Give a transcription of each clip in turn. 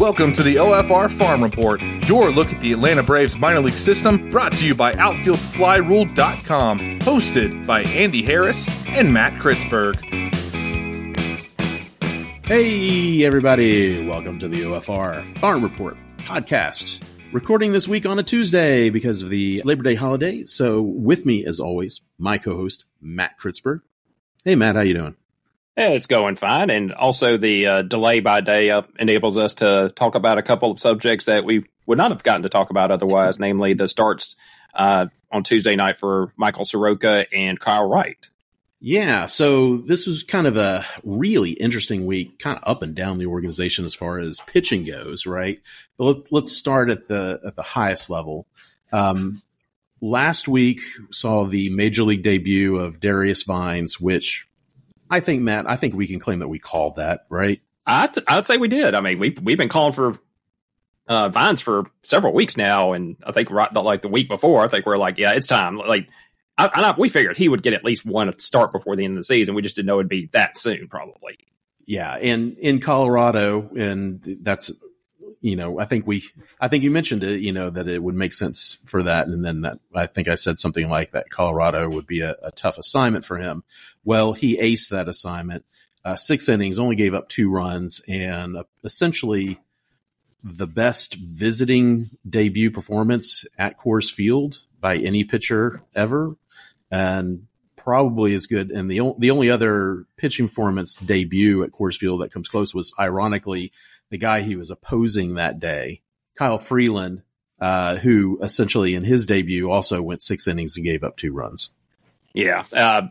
Welcome to the OFR Farm Report, your look at the Atlanta Braves minor league system, brought to you by OutfieldFlyRule.com, hosted by Andy Harris and Matt Chrietzberg. Hey, everybody, welcome to the OFR Farm Report podcast. Recording this week on a Tuesday because of the Labor Day holiday. So, with me, as always, my co-host Matt Chrietzberg. Hey, Matt, how you doing? Yeah, it's going fine, and also the uh, delay by day up enables us to talk about a couple of subjects that we would not have gotten to talk about otherwise, namely the starts uh, on Tuesday night for Michael Soroka and Kyle Wright. Yeah, so this was kind of a really interesting week, kind of up and down the organization as far as pitching goes, right? But let's let's start at the at the highest level. Um, last week saw the major league debut of Darius Vines, which I think, Matt, I think we can claim that we called that, right? I th- I'd say we did. I mean, we we've been calling for uh, Vines for several weeks now, and I think right like the week before, I think we are like, yeah, it's time. Like, I, I, we figured he would get at least one start before the end of the season. We just didn't know it'd be that soon, probably. Yeah, and in Colorado, and that's you know, I think we, I think you mentioned it, you know, that it would make sense for that. And then that, I think I said something like that Colorado would be a, a tough assignment for him. Well, he aced that assignment. Uh, six innings, only gave up two runs, and uh, essentially the best visiting debut performance at Coors Field by any pitcher ever, and probably as good. And the the only other pitching performance debut at Coors Field that comes close was ironically the guy he was opposing that day, Kyle Freeland, uh, who essentially in his debut also went six innings and gave up two runs. Yeah. Uh,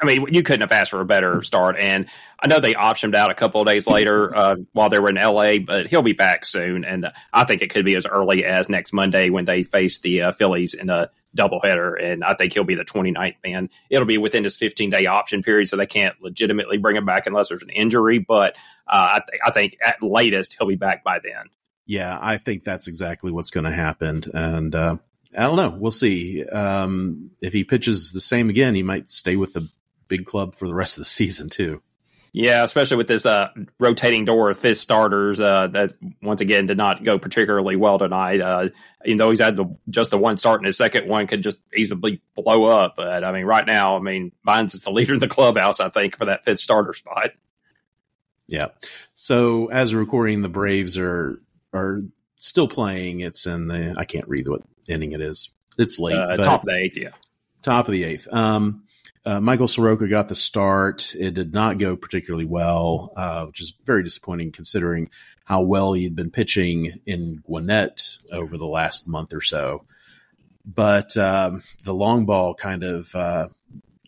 I mean, you couldn't have asked for a better start. And I know they optioned out a couple of days later uh, while they were in LA, but he'll be back soon. And I think it could be as early as next Monday when they face the uh, Phillies in a doubleheader. And I think he'll be the 29th man. It'll be within his 15 day option period, so they can't legitimately bring him back unless there's an injury. But uh, I, th- I think at latest he'll be back by then. Yeah, I think that's exactly what's going to happen. And uh, I don't know. We'll see. Um, if he pitches the same again, he might stay with the big club for the rest of the season, too. Yeah, especially with this uh, rotating door of fifth starters uh, that once again did not go particularly well tonight. Uh, even though he's had the, just the one start, and his second one could just easily blow up. But I mean, right now, I mean, Vines is the leader in the clubhouse, I think, for that fifth starter spot. Yeah. So as a recording, the Braves are are still playing. It's in the I can't read what inning it is. It's late. Uh, top of the eighth, yeah. Top of the eighth. Um, uh, Michael Soroka got the start. It did not go particularly well, uh, which is very disappointing considering how well he had been pitching in Gwinnett over the last month or so. But um, the long ball kind of uh,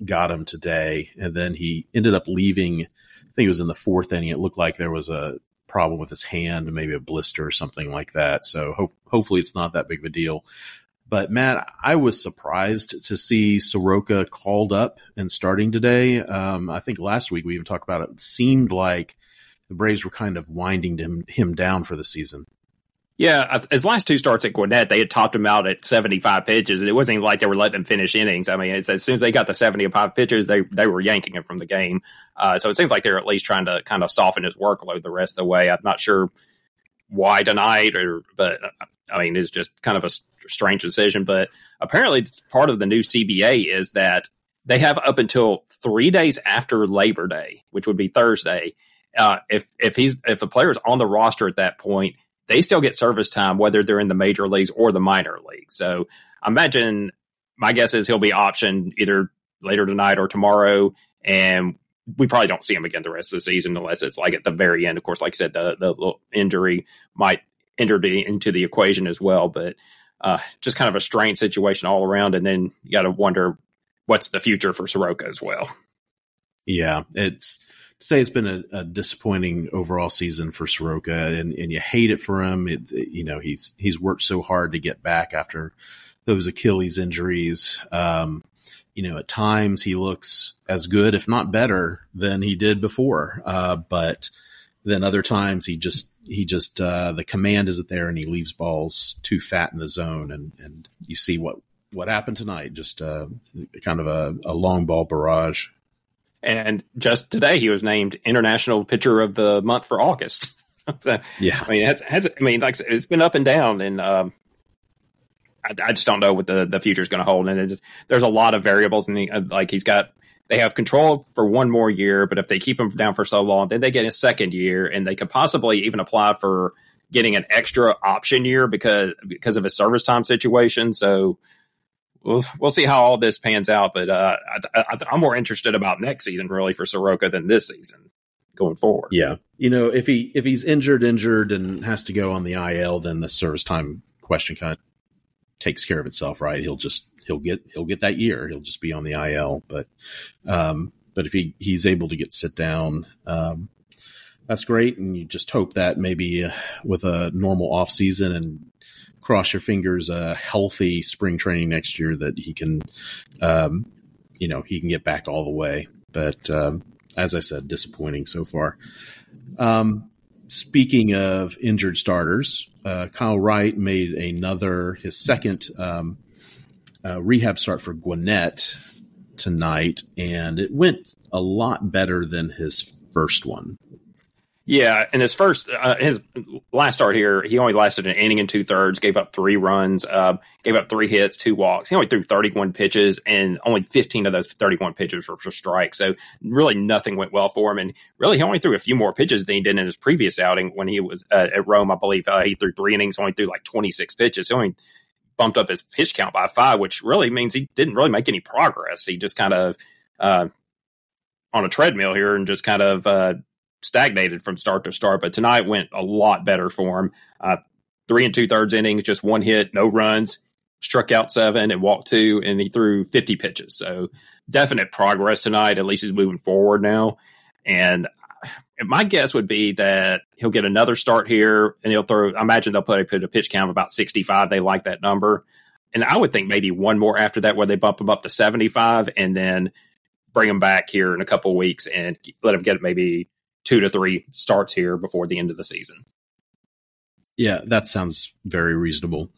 got him today, and then he ended up leaving I think it was in the fourth inning. It looked like there was a problem with his hand, maybe a blister or something like that. So ho- hopefully it's not that big of a deal. But Matt, I was surprised to see Soroka called up and starting today. Um, I think last week we even talked about it. it. Seemed like the Braves were kind of winding him, him down for the season. Yeah, his last two starts at Gwinnett, they had topped him out at 75 pitches, and it wasn't like they were letting him finish innings. I mean, as soon as they got the 75 pitches, they they were yanking him from the game. Uh, so it seems like they're at least trying to kind of soften his workload the rest of the way. I'm not sure why tonight, or but I mean, it's just kind of a strange decision. But apparently, part of the new CBA is that they have up until three days after Labor Day, which would be Thursday. Uh, if if he's if a player is on the roster at that point they still get service time whether they're in the major leagues or the minor leagues. So I imagine my guess is he'll be optioned either later tonight or tomorrow, and we probably don't see him again the rest of the season unless it's like at the very end. Of course, like I said, the the injury might enter the, into the equation as well, but uh, just kind of a strange situation all around. And then you got to wonder what's the future for Soroka as well. Yeah, it's to say it's been a, a, disappointing overall season for Soroka, and, and you hate it for him. It, it, you know, he's he's worked so hard to get back after those Achilles injuries. Um, you know, at times he looks as good, if not better, than he did before. Uh, but then other times he just he just uh, the command isn't there, and he leaves balls too fat in the zone, and and you see what what happened tonight. Just uh, kind of a, a long ball barrage. And just today, he was named International Pitcher of the Month for August. yeah, I mean, has, has I mean, like it's been up and down, and um, I, I, just don't know what the the future is going to hold. And it just there's a lot of variables, and uh, like he's got they have control for one more year, but if they keep him down for so long, then they get a second year, and they could possibly even apply for getting an extra option year because because of his service time situation. So we'll we'll see how all this pans out. But uh, I, am more interested about next season really for Soroka than this season going forward. Yeah, you know, if he if he's injured, injured, and has to go on the IL, then the service time question kind of takes care of itself, right? He'll just he'll get he'll get that year. He'll just be on the IL, but um, but if he he's able to get sit down. Um, that's great, and you just hope that maybe uh, with a normal off season and cross your fingers a healthy spring training next year that he can, um, you know, he can get back all the way. But um, as I said, disappointing so far. Um, speaking of injured starters, uh, Kyle Wright made another his second um, uh, rehab start for Gwinnett tonight, and it went a lot better than his first one. Yeah, and his first, uh, his last start here, he only lasted an inning and two thirds, gave up three runs, uh, gave up three hits, two walks. He only threw 31 pitches, and only 15 of those 31 pitches were for strikes. So really nothing went well for him. And really, he only threw a few more pitches than he did in his previous outing when he was uh, at Rome. I believe uh, he threw three innings, only threw like 26 pitches. He only bumped up his pitch count by five, which really means he didn't really make any progress. He just kind of uh, on a treadmill here and just kind of uh, stagnated from start to start, but tonight went a lot better for him. Uh, three and two thirds innings, just one hit, no runs, struck out seven and walked two, and he threw 50 pitches. So definite progress tonight. At least he's moving forward now. And my guess would be that he'll get another start here and he'll throw, I imagine they'll put, put a pitch count of about 65. They like that number. And I would think maybe one more after that where they bump him up to 75 and then bring him back here in a couple weeks and let him get maybe two to three starts here before the end of the season. Yeah, that sounds very reasonable.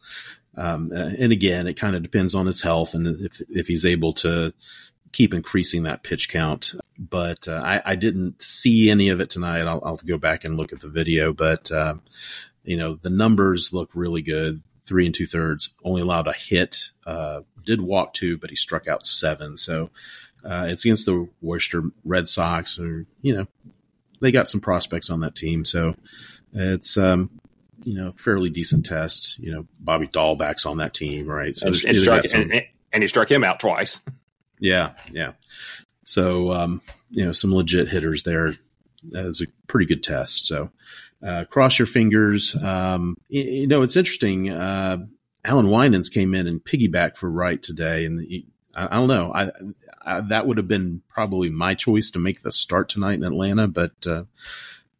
Um, and again, it kind of depends on his health and if if he's able to keep increasing that pitch count. But uh, I, I, didn't see any of it tonight. I'll, I'll, go back and look at the video. But uh, you know, the numbers look really good. Three and two thirds, only allowed a hit. Uh, did walk two, but he struck out seven. So uh, it's against the Worcester Red Sox, or you know, they got some prospects on that team, so it's um, you know fairly decent test. You know, Bobby Dalbec's on that team, right? So and, and, struck, some, and, and, he struck him out twice. Yeah, yeah. So um, you know, some legit hitters there. Was a pretty good test. So uh, cross your fingers. Um, you, you, know, it's interesting. Uh, Allan Winans came in and piggyback for Wright today, and he, I, I, don't know. I uh, that would have been probably my choice to make the start tonight in Atlanta, but uh,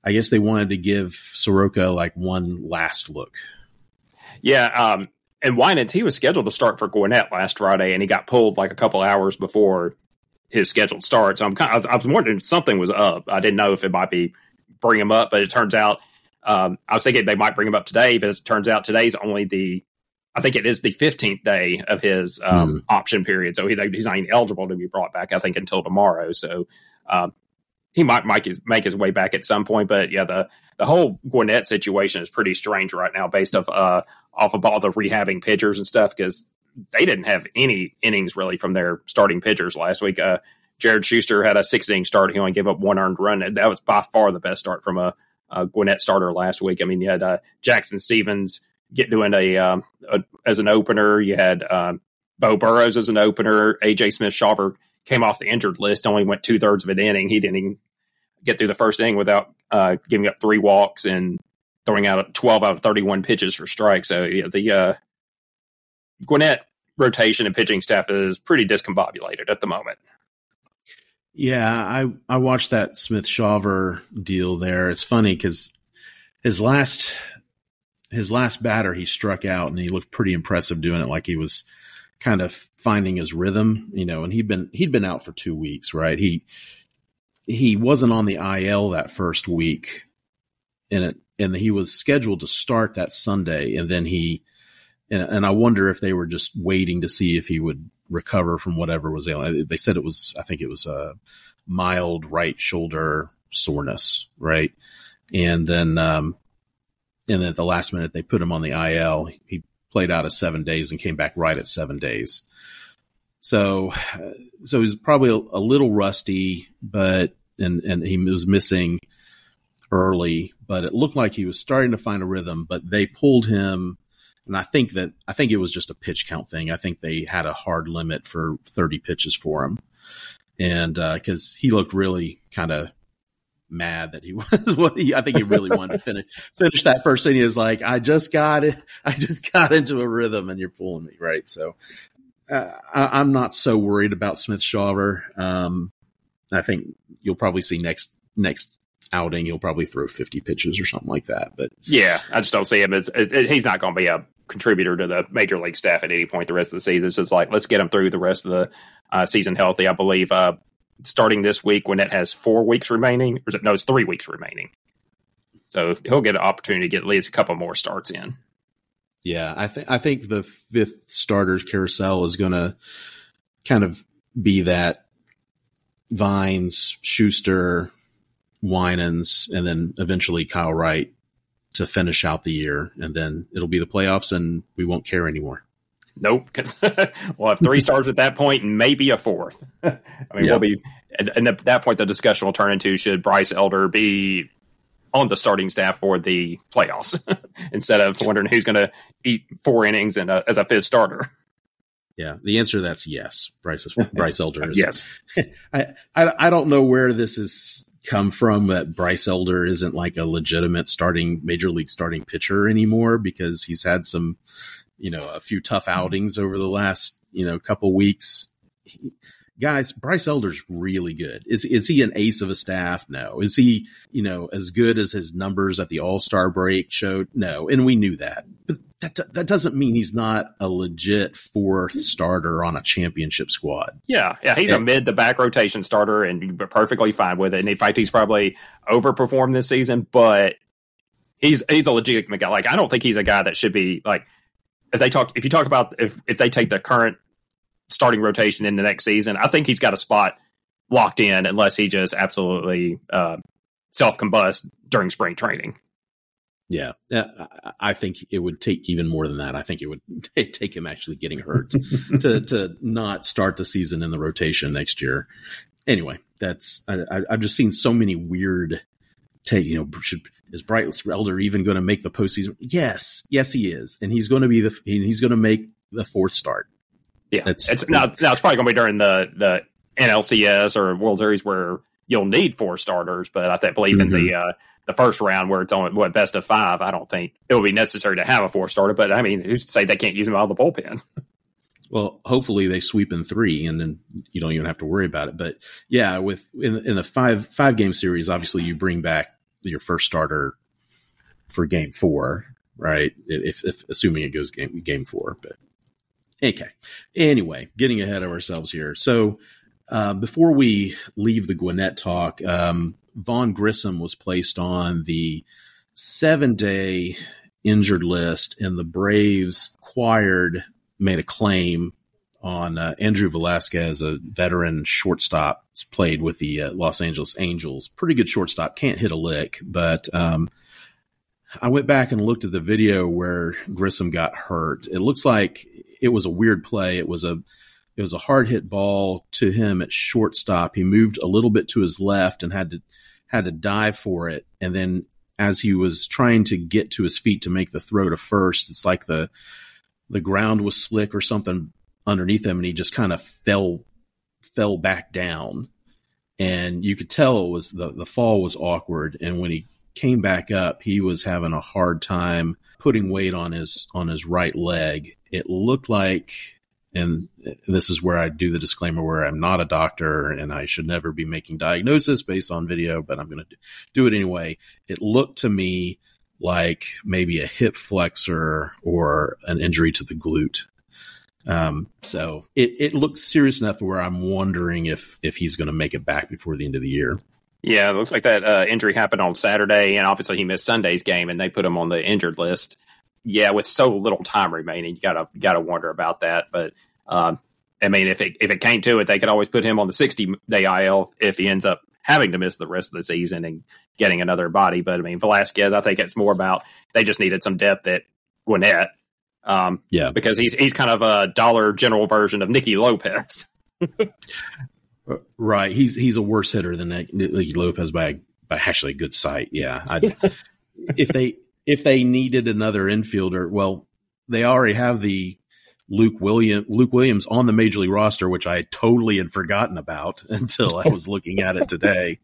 I guess they wanted to give Soroka like one last look. Yeah, um, and Winans he was scheduled to start for Gwinnett last Friday, and he got pulled like a couple hours before his scheduled start. So I'm kind of, I was wondering if something was up. I didn't know if it might be bring him up, but it turns out um, I was thinking they might bring him up today, but it turns out today's only the I think it is the 15th day of his um, mm. option period. So he, he's not even eligible to be brought back, I think, until tomorrow. So um, he might make his, make his way back at some point. But yeah, the, the whole Gwinnett situation is pretty strange right now based off, uh, off of all the rehabbing pitchers and stuff because they didn't have any innings really from their starting pitchers last week. Uh, Jared Schuster had a six inning start. He only gave up one earned run. That was by far the best start from a, a Gwinnett starter last week. I mean, you had uh, Jackson Stevens get doing a, um, a as an opener. You had um, Beau Burrows as an opener. AJ Smith Shawver came off the injured list, only went two thirds of an inning. He didn't even get through the first inning without uh, giving up three walks and throwing out 12 out of 31 pitches for strikes. So yeah, the uh, Gwinnett rotation and pitching staff is pretty discombobulated at the moment. Yeah, I I watched that Smith Shawver deal there. It's funny because his last his last batter he struck out and he looked pretty impressive doing it like he was kind of finding his rhythm, you know, and he'd been he'd been out for 2 weeks, right? He he wasn't on the IL that first week and it and he was scheduled to start that Sunday and then he and, and I wonder if they were just waiting to see if he would recover from whatever was ailing. They said it was I think it was a mild right shoulder soreness, right? and then um, and then at the last minute they put him on the IL. He played out of seven days and came back right at seven days. So, so he's probably a, a little rusty, but and and he was missing early, but it looked like he was starting to find a rhythm. But they pulled him, and I think that I think it was just a pitch count thing. I think they had a hard limit for thirty pitches for him, and because uh, he looked really kind of mad that he was what he, I think he really wanted to finish finish that first inning. He was like, I just got it. I just got into a rhythm and you're pulling me, right? So uh, I, am not so worried about Smith Shawver. Um, I think you'll probably see next next outing he'll probably throw 50 pitches or something like that. But yeah, I just don't see him as it, it, he's not going to be a contributor to the major league staff at any point the rest of the season. It's just like let's get him through the rest of the uh, season healthy. I believe uh, starting this week when it has four weeks remaining, or is it no, it's three weeks remaining. So he'll get an opportunity to get at least a couple more starts in. Yeah, I think I think the fifth starters carousel is going to kind of be that Vines, Schuster, Winans, and then eventually Kyle Wright to finish out the year, and then it'll be the playoffs, and we won't care anymore. Nope, because we'll have three stars at that point and maybe a fourth. I mean, we'll be, and at that point, the discussion will turn into should Bryce Elder be on the starting staff for the playoffs instead of wondering who's going to eat four innings and uh, as a fifth starter. Yeah, the answer to that's yes. Bryce Bryce Elder is yes. I, I I don't know where this has come from that Bryce Elder isn't like a legitimate starting major league starting pitcher anymore because he's had some you know, a few tough mm-hmm. outings over the last, you know, couple weeks. He, guys, Bryce Elder's really good. Is is he an ace of a staff? No. Is he, you know, as good as his numbers at the All Star break showed? No. And we knew that, but that that doesn't mean he's not a legit fourth starter on a championship squad. Yeah, yeah, he's and, a mid to back rotation starter, and you're perfectly fine with it. And in fact, he's probably overperformed this season, but he's he's a legitimate guy. Like I don't think he's a guy that should be like if they talk if you talk about if if they take the current starting rotation in the next season, I think he's got a spot locked in unless he just absolutely uh, self combust during spring training. Yeah, I think it would take even more than that. I think it would take him actually getting hurt to to not start the season in the rotation next year. Anyway, that's I, have just seen so many weird take. You know, should is Bryce Elder even going to make the postseason? Yes, yes, he is, and he's going to be the he's going to make the fourth start. Yeah, it's, it's now, now it's probably going to be during the the NLCS or World Series where you'll need four starters. But I think, believe mm-hmm. in the uh, the first round where it's only what best of five. I don't think it will be necessary to have a four starter. But I mean, who's to say they can't use them out of the bullpen? Well, hopefully they sweep in three, and then you don't even have to worry about it. But yeah, with in, in the five five game series, obviously you bring back your first starter for game four, right? If, if assuming it goes game game four, but okay. Anyway, getting ahead of ourselves here. So uh, before we leave the Gwinnett talk, um, Vaughn Grissom was placed on the seven day injured list, and the Braves acquired made a claim on uh, Andrew Velazquez, a veteran shortstop, played with the uh, Los Angeles Angels. Pretty good shortstop, can't hit a lick. But um, I went back and looked at the video where Grissom got hurt. It looks like it was a weird play. It was a it was a hard hit ball to him at shortstop. He moved a little bit to his left and had to had to dive for it. And then as he was trying to get to his feet to make the throw to first, it's like the the ground was slick or something underneath him and he just kind of fell fell back down and you could tell it was the, the fall was awkward and when he came back up he was having a hard time putting weight on his on his right leg it looked like and this is where I do the disclaimer where I'm not a doctor and I should never be making diagnosis based on video, but I'm going to do it anyway. It looked to me like maybe a hip flexor or an injury to the glute. Um, so it, it looked serious enough where I'm wondering if if he's going to make it back before the end of the year. Yeah, it looks like that uh, injury happened on Saturday, and obviously he missed Sunday's game, and they put him on the injured list. Yeah, with so little time remaining, you gotta gotta wonder about that. But um, I mean, if it if it came to it, they could always put him on the 60 day IL if he ends up having to miss the rest of the season and getting another body. But I mean, Velazquez, I think it's more about they just needed some depth at Gwinnett. Um, yeah, because he's he's kind of a dollar general version of Nicky Lopez. right, he's he's a worse hitter than Nicky Lopez by by actually a good sight. Yeah, if they if they needed another infielder, well, they already have the Luke William Luke Williams on the major league roster, which I totally had forgotten about until I was looking at it today.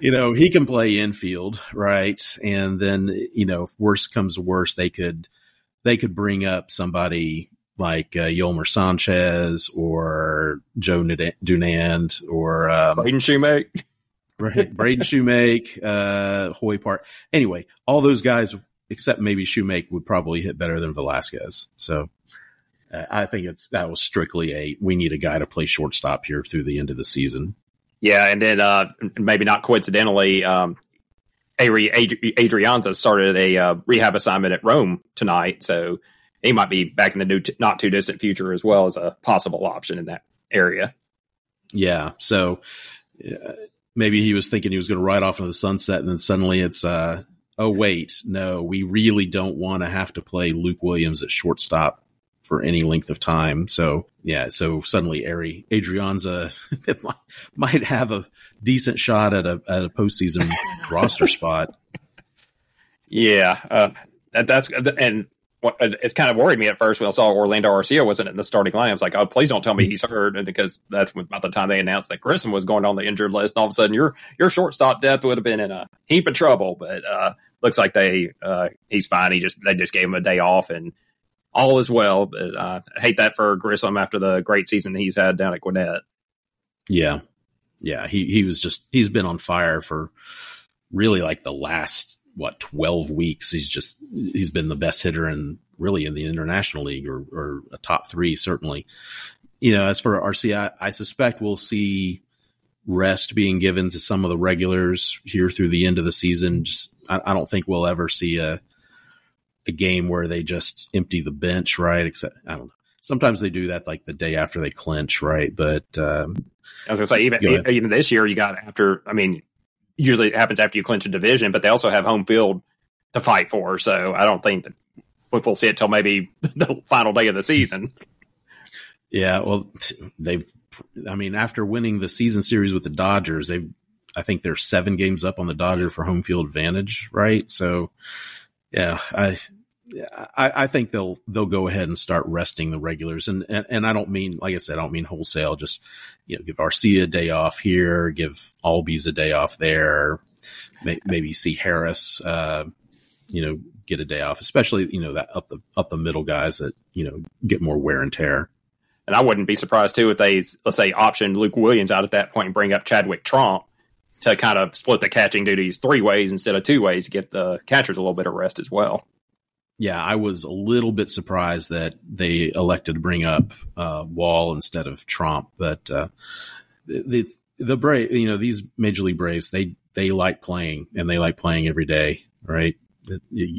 You know, he can play infield, right? And then, you know, if worse comes worse, they could they could bring up somebody like uh, Yolmer Sanchez or Joe Dunand or um, Braden. Right, Braden Shewmake, uh, Hoy Park. Anyway, all those guys, except maybe Shewmake, would probably hit better than Velazquez. So uh, I think it's that was strictly a we need a guy to play shortstop here through the end of the season. Yeah, and then uh, maybe not coincidentally, um, Ehire Adrianza started a uh, rehab assignment at Rome tonight, so he might be back in the new, t- not too distant future as well as a possible option in that area. Yeah, so uh, maybe he was thinking he was going to ride off into the sunset, and then suddenly it's, uh, oh wait, no, we really don't want to have to play Luke Williams at shortstop for any length of time. So yeah, so suddenly Ari Adrianza might have a decent shot at a at a postseason roster spot. Yeah, uh, that, that's and what, it's kind of worried me at first when I saw Orlando Arcia wasn't in the starting line. I was like, oh, please don't tell me he's hurt, and because that's about the time they announced that Grissom was going on the injured list. And all of a sudden, your your shortstop depth would have been in a heap of trouble. But uh, looks like they uh, he's fine. He just they just gave him a day off and all is well. But uh, I hate that for Grissom after the great season he's had down at Gwinnett. Yeah, yeah, he he was just he's been on fire for really like the last what 12 weeks he's just he's been the best hitter in really in the international league or, or a top three certainly. You know as for Arcia I, I suspect we'll see rest being given to some of the regulars here through the end of the season. Just I, I don't think we'll ever see a a game where they just empty the bench right? Except I don't know. Sometimes they do that like the day after they clinch right? But um, I was gonna say even even this year you got after I mean usually it happens after you clinch a division, but they also have home field to fight for. So I don't think that we'll see it till maybe the final day of the season. Yeah, well, they've. I mean, after winning the season series with the Dodgers, they've. I think they're seven games up on the Dodger for home field advantage, right? So, yeah, I I, I, think they'll they'll go ahead and start resting the regulars, and, and and I don't mean like I said, I don't mean wholesale. Just you know, give Arcia a day off here, give Albies a day off there, may, maybe see Harris, uh, you know, get a day off, especially you know that up the up the middle guys that you know get more wear and tear. And I wouldn't be surprised too if they let's say option Luke Williams out at that point and bring up Chadwick Tromp to kind of split the catching duties three ways instead of two ways to give the catchers a little bit of rest as well yeah, I was a little bit surprised that they elected to bring up uh, Wall instead of Tromp, but uh, the the Brave, you know, these Major League Braves, they they like playing and they like playing every day, right?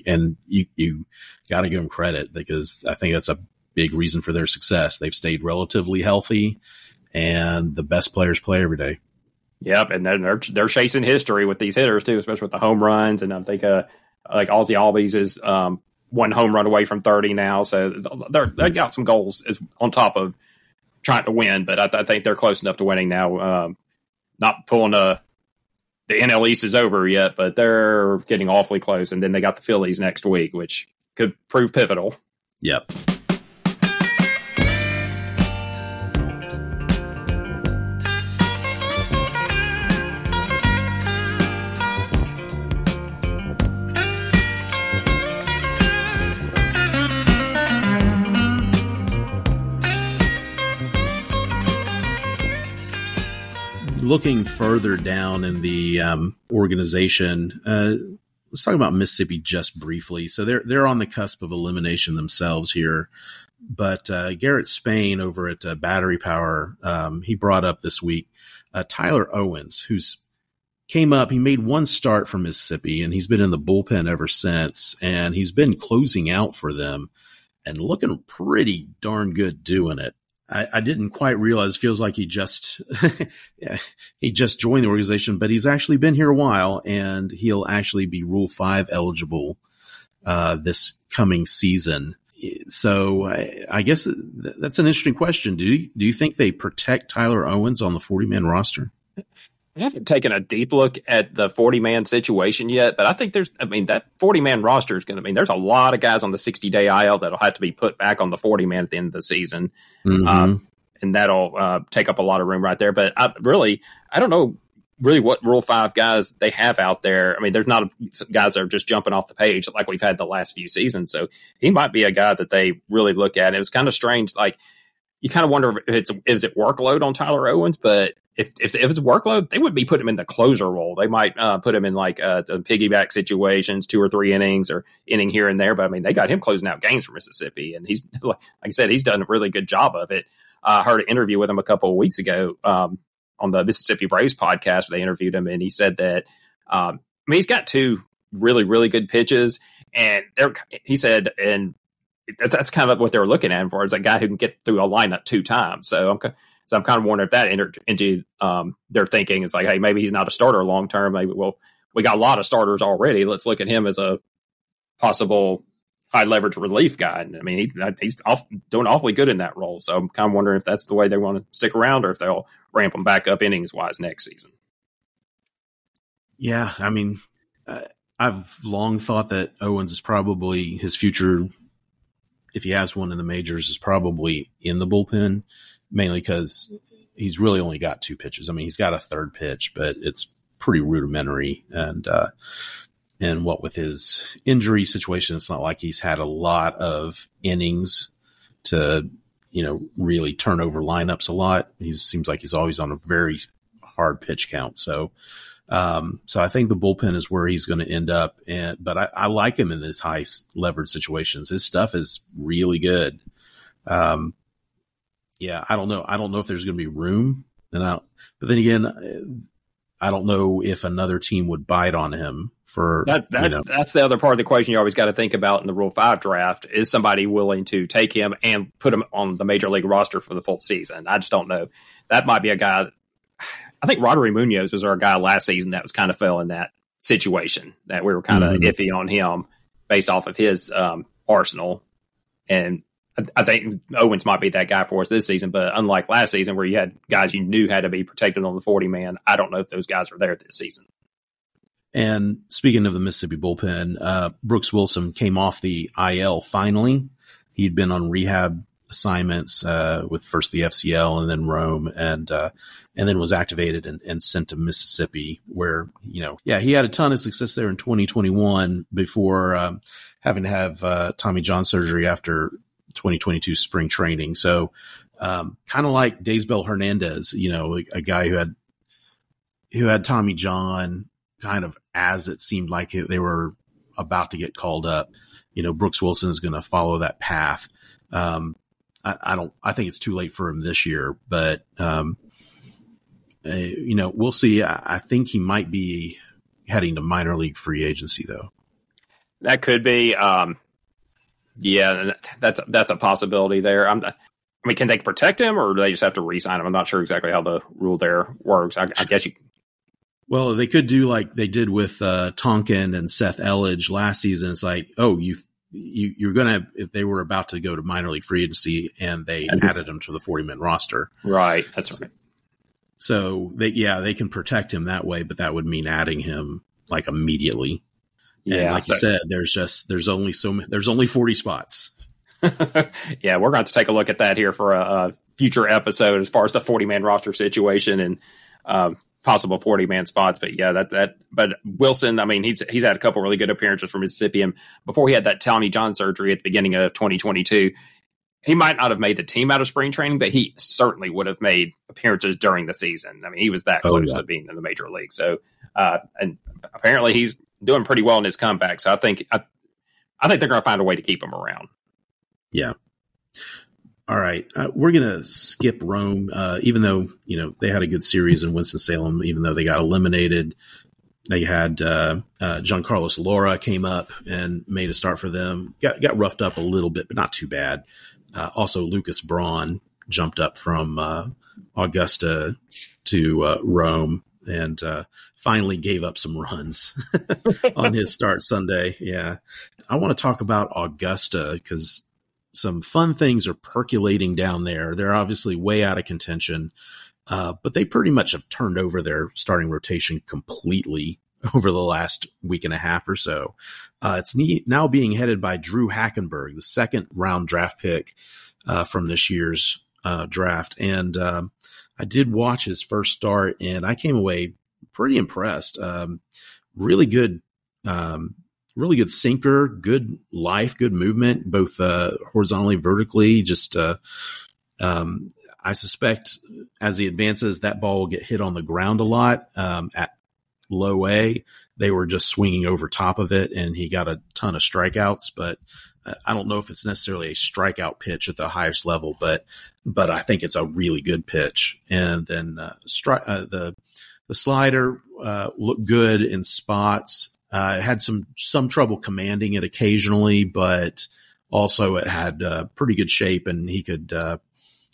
And you you got to give them credit because I think that's a big reason for their success. They've stayed relatively healthy, and the best players play every day. Yep, and then they're they're chasing history with these hitters too, especially with the home runs. And I think uh, like Ozzie Albies is um, one home run away from 30 now. So they're, they got some goals on top of trying to win, but I, th- I think they're close enough to winning now. Um, not pulling a, the NL East is over yet, but they're getting awfully close. And then they got the Phillies next week, which could prove pivotal. Yep. Looking further down in the um, organization, uh, let's talk about Mississippi just briefly. So they're they're on the cusp of elimination themselves here, but uh, Garrett Spain over at uh, Battery Power, um, he brought up this week uh, Tyler Owens, who's came up. He made one start for Mississippi, and he's been in the bullpen ever since, and he's been closing out for them and looking pretty darn good doing it. I, I, didn't quite realize. Feels like he just he just joined the organization, but he's actually been here a while, and he'll actually be Rule Five eligible uh, this coming season. So I, I guess that's an interesting question. Do you, do you think they protect Tyler Owens on the forty man roster? I haven't taken a deep look at the 40 man situation yet, but I think there's, I mean, that 40 man roster is going to, I mean, there's a lot of guys on the 60 day IL that'll have to be put back on the 40 man at the end of the season. Mm-hmm. Um, and that'll uh, take up a lot of room right there. But I really, I don't know really what Rule 5 guys they have out there. I mean, there's not guys that are just jumping off the page like we've had the last few seasons. So he might be a guy that they really look at. It was kind of strange. Like, you kind of wonder if it's is it workload on Tyler Owens, but if, if, if it's workload, they would be putting him in the closer role. They might uh, put him in like uh, piggyback situations, two or three innings or inning here and there. But I mean, they got him closing out games for Mississippi, and he's like I said, he's done a really good job of it. I heard an interview with him a couple of weeks ago um, on the Mississippi Braves podcast. Where they interviewed him, and he said that um, I mean he's got two really really good pitches, and they're he said and that's kind of what they were looking at for is a guy who can get through a lineup two times. So I'm so I'm kind of wondering if that entered into um, their thinking. It's like, hey, maybe he's not a starter long term. Maybe well, we got a lot of starters already. Let's look at him as a possible high leverage relief guy. And I mean, he, he's off, doing awfully good in that role. So I'm kind of wondering if that's the way they want to stick around, or if they'll ramp him back up innings wise next season. Yeah, I mean, I've long thought that Owens is probably his future. If he has one in the majors, is probably in the bullpen mainly because he's really only got two pitches. I mean, he's got a third pitch, but it's pretty rudimentary. And, uh, and what with his injury situation, it's not like he's had a lot of innings to, you know, really turn over lineups a lot. He seems like he's always on a very hard pitch count. So, um, so I think the bullpen is where he's going to end up. And, but I, I like him in these high leverage situations. His stuff is really good. Um, yeah, I don't know. I don't know if there's going to be room. And I, but then again, I don't know if another team would bite on him for that. That's you know. that's the other part of the equation you always got to think about in the Rule Five draft. Is somebody willing to take him and put him on the major league roster for the full season? I just don't know. That might be a guy. I think Roddery Munoz was our guy last season that was kind of fell in that situation that we were kind of mm-hmm. iffy on him based off of his um, arsenal. And I think Owens might be that guy for us this season, but unlike last season where you had guys you knew had to be protected on the 40 man, I don't know if those guys are there this season. And speaking of the Mississippi bullpen, uh, Brooks Wilson came off the IL finally. He'd been on rehab assignments uh, with first the FCL and then Rome, and uh, and then was activated and, and, sent to Mississippi, where you know, yeah, he had a ton of success there in 2021 before um, having to have uh, Tommy John surgery after 2022 spring training. So, um, kind of like Daysbel Hernandez, you know, a, a, guy who had, who had Tommy John kind of as it seemed like they were about to get called up. You know, Brooks Wilson is going to follow that path. Um, I, I, don't, I think it's too late for him this year, but, um, uh, you know, we'll see. I, I think he might be heading to minor league free agency though. That could be. Um, yeah, that's that's a possibility there. I'm. I mean, can they protect him, or do they just have to re-sign him? I'm not sure exactly how the rule there works. I, I guess you. Well, they could do like they did with uh, Tonkin and Seth Elledge last season. It's like, oh, you you you're gonna if they were about to go to minor league free agency and they added him to the 40 man roster, right? That's right. So they yeah they can protect him that way, but that would mean adding him like immediately. Yeah, and like so, you said, there's just there's only so many, there's only 40 spots. yeah, we're going to take a look at that here for a, a future episode as far as the 40 man roster situation and um, possible 40 man spots. But yeah, that that but Wilson, I mean, he's he's had a couple really good appearances for Mississippi, and before he had that Tommy John surgery at the beginning of 2022. He might not have made the team out of spring training, but he certainly would have made appearances during the season. I mean, he was that oh, close yeah. to being in the major league. So, uh, and apparently he's doing pretty well in his comeback. So I think I, I think they're going to find a way to keep him around. Yeah. All right, uh, we're gonna skip Rome, uh, even though you know they had a good series in Winston Salem. Even though they got eliminated, they had uh, uh, Carlos Lora came up and made a start for them. Got got roughed up a little bit, but not too bad. Uh, also, Lucas Braun jumped up from uh, Augusta to uh, Rome and uh, finally gave up some runs on his start Sunday. Yeah. I want to talk about Augusta because some fun things are percolating down there. They're obviously way out of contention, uh, but they pretty much have turned over their starting rotation completely over the last week and a half or so. Uh, it's now being headed by Drue Hackenberg, the second round draft pick uh, from this year's uh, draft. And um, I did watch his first start, and I came away pretty impressed. Um, really good. Um, really good sinker, good life, good movement, both uh, horizontally, vertically. Just, uh, um, I suspect as he advances, that ball will get hit on the ground a lot. Um, at low A, they were just swinging over top of it, and he got a ton of strikeouts. But uh, I don't know if it's necessarily a strikeout pitch at the highest level, but but I think it's a really good pitch. And then uh, stri- uh, the the slider looked good in spots. Uh, had some some trouble commanding it occasionally, but also it had uh, pretty good shape, and he could uh,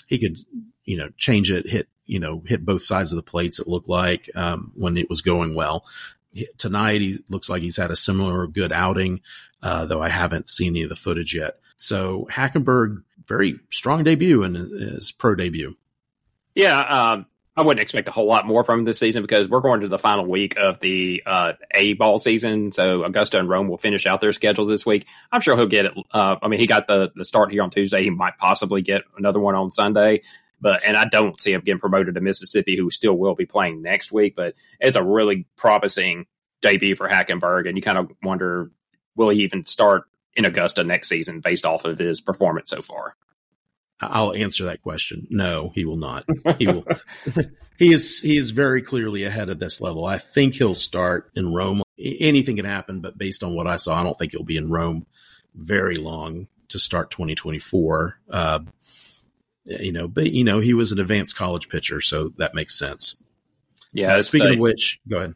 he could you know change it, hit you know hit both sides of the plates. It looked like um, when it was going well. Tonight he looks like he's had a similar good outing, uh, though I haven't seen any of the footage yet. So Hackenberg, very strong debut in his pro debut. Yeah, um, I wouldn't expect a whole lot more from this season because we're going to the final week of the uh, A ball season. So Augusta and Rome will finish out their schedules this week. I'm sure he'll get it. Uh, I mean, he got the the start here on Tuesday. He might possibly get another one on Sunday. But and I don't see him getting promoted to Mississippi, who still will be playing next week. But it's a really promising debut for Hackenberg, and you kind of wonder will he even start in Augusta next season based off of his performance so far. I'll answer that question. No, he will not. He will. he is he is very clearly ahead of this level. I think he'll start in Rome. Anything can happen, but based on what I saw, I don't think he'll be in Rome very long to start 2024. Uh, you know, but you know, he was an advanced college pitcher, so that makes sense. Yeah. Uh, speaking the, of which, go ahead.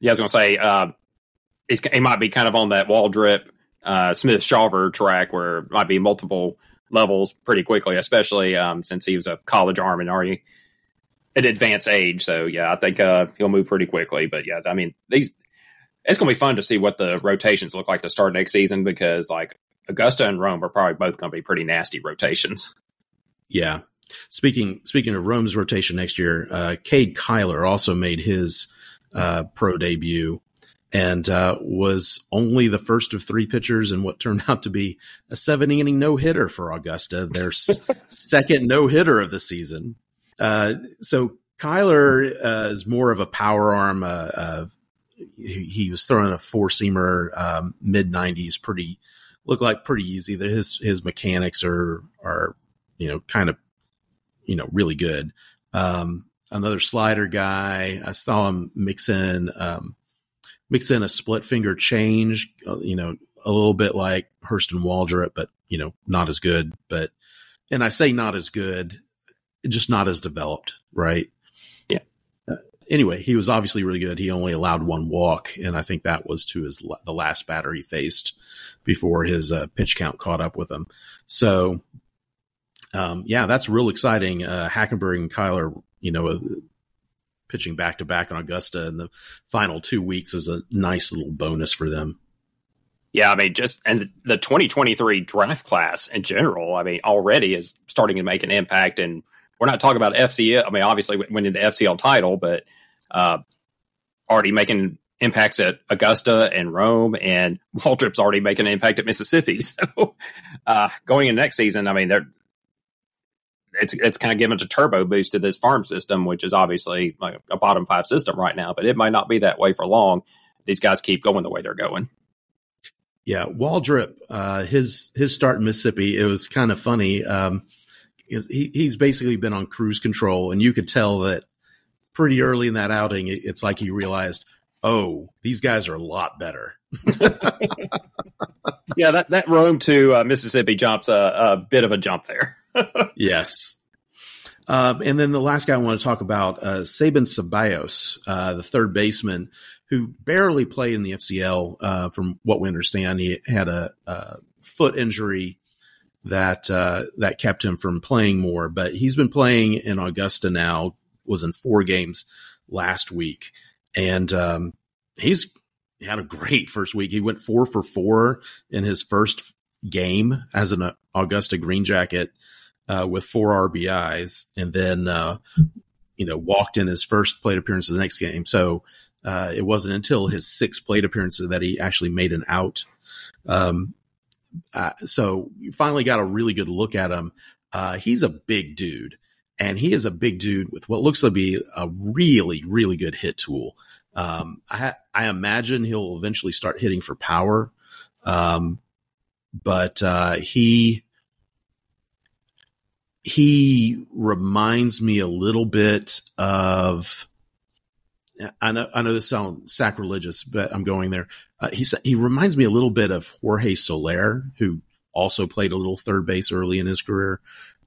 Yeah, I was going to say uh, he might be kind of on that Waldrep uh, Smith Shawver track where it might be multiple levels pretty quickly, especially um, since he was a college arm and already at advanced age. So yeah, I think uh, he'll move pretty quickly. But yeah, I mean these it's going to be fun to see what the rotations look like to start next season because like Augusta and Rome are probably both going to be pretty nasty rotations. Yeah. Speaking speaking of Rome's rotation next year, uh, Cade Kuehler also made his uh, pro debut and uh, was only the first of three pitchers in what turned out to be a seven inning no hitter for Augusta, their second no hitter of the season. Uh, so Kuehler uh, is more of a power arm. Uh, uh, he, he, was throwing a four seamer um, mid nineties, pretty look like pretty easy. His his mechanics are are you know kind of you know really good. Um, another slider guy. I saw him mix in. Um, mix in a split finger change, uh, you know, a little bit like Hurston Waldrep, but you know, not as good. But and I say not as good, just not as developed, right? Yeah. Uh, anyway, he was obviously really good. He only allowed one walk, and I think that was to his the last batter he faced before his uh, pitch count caught up with him. So, um, yeah, that's real exciting. Uh, Hackenberg and Kuehler, you know, pitching back to back on Augusta in the final two weeks is a nice little bonus for them. Yeah, I mean, just and the 2023 draft class in general, I mean, already is starting to make an impact. And we're not talking about FCL. I mean, obviously winning the FCL title, but uh, already making impacts at Augusta and Rome, and Waldrep's already making an impact at Mississippi. So uh, going in next season, I mean, they're it's it's kind of given a turbo boost to this farm system, which is obviously like a bottom five system right now, but it might not be that way for long. These guys keep going the way they're going. Yeah, Waldrep, uh, his his start in Mississippi, it was kind of funny. Um, he, he's basically been on cruise control, and you could tell that pretty early in that outing, it's like he realized, oh, these guys are a lot better. yeah, that that Rome to uh, Mississippi jumps a, a bit of a jump there. Yes. Um, and then the last guy I want to talk about, uh, Sabin Ceballos, uh, the third baseman, who barely played in the FCL. Uh, from what we understand, he had a, a foot injury that uh, that kept him from playing more. But he's been playing in Augusta now. Was in four games last week, and um, he's had a great first week. He went four for four in his first game as an Augusta Green Jacket uh, with four RBIs, and then uh, you know walked in his first plate appearance of the next game. So uh, it wasn't until his sixth plate appearance that he actually made an out. Um, uh, so you finally got a really good look at him. Uh, he's a big dude, and he is a big dude with what looks to be a really, really good hit tool. Um, I, I imagine he'll eventually start hitting for power. Um, but, uh, he, he reminds me a little bit of, I know, I know this sounds sacrilegious, but I'm going there. Uh, he he reminds me a little bit of Jorge Soler, who also played a little third base early in his career.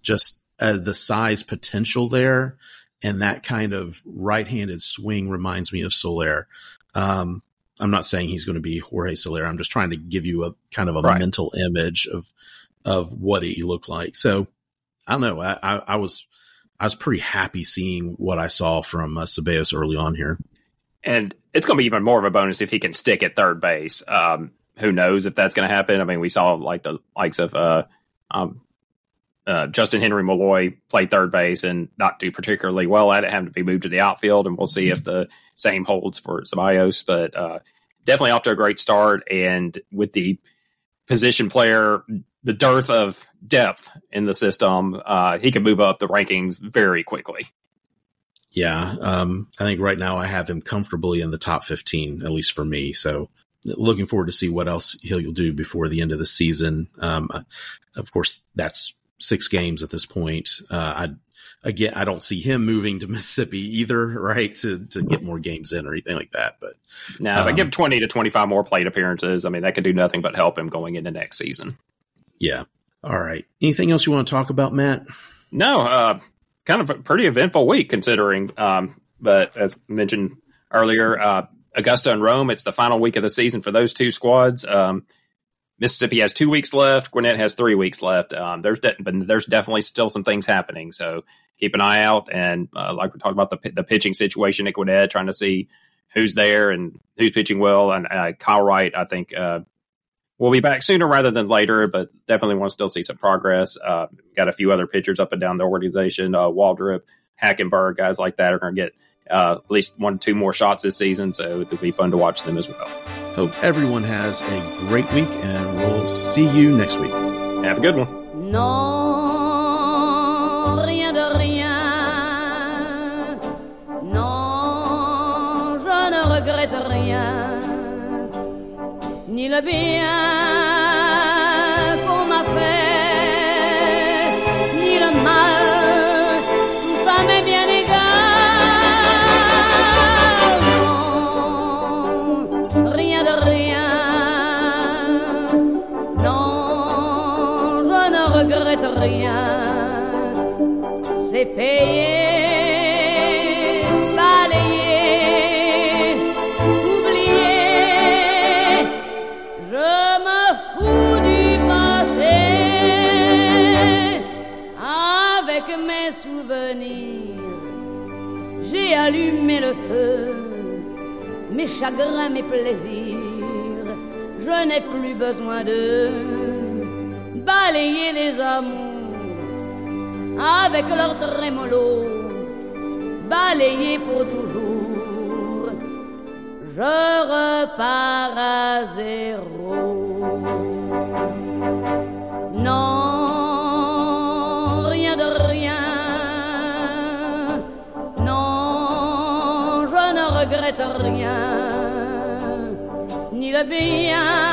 Just uh, the size potential there, and that kind of right-handed swing reminds me of Soler. Um, I'm not saying he's going to be Jorge Soler. I'm just trying to give you a kind of a right. mental image of of what he looked like. So I don't know. I, I, I was I was pretty happy seeing what I saw from uh, early on here. And it's going to be even more of a bonus if he can stick at third base. Um, who knows if that's going to happen? I mean, we saw like the likes of uh, um, uh, Justyn-Henry Malloy play third base and not do particularly well at it, having to be moved to the outfield. And we'll see if the same holds for Ceballos. But uh, definitely off to a great start. And with the position player the dearth of depth in the system, uh, he can move up the rankings very quickly. Yeah, um, I think right now I have him comfortably in the top 15, at least for me. So looking forward to see what else he'll do before the end of the season. Um, of course, that's six games at this point. Uh, I again, I don't see him moving to Mississippi either, right? To to get more games in or anything like that. But no, um, but give twenty to twenty five more plate appearances. I mean, that could do nothing but help him going into next season. Yeah. All right. Anything else you want to talk about, Matt? No. Uh, kind of a pretty eventful week considering. Um, but as mentioned earlier, uh, Augusta and Rome. It's the final week of the season for those two squads. Um, Mississippi has two weeks left. Gwinnett has three weeks left. Um, there's de- but there's definitely still some things happening. So keep an eye out. And uh, like we talked about the the pitching situation at Gwinnett, trying to see who's there and who's pitching well. And uh, Kyle Wright, I think, uh, we'll be back sooner rather than later, but definitely want to still see some progress. Uh, got a few other pitchers up and down the organization, uh, Waldrep, Hackenberg, guys like that are going to get uh, at least one, two more shots this season. So it'll be fun to watch them as well. Hope everyone has a great week, and we'll see you next week. Have a good one. Non, rien de rien. Non, je ne regrette rien. Ni le bien chagrins, mes plaisirs, je n'ai plus besoin de balayer les amours avec leur trémolo, balayer pour toujours. Je repars à zéro. rien, ni le bien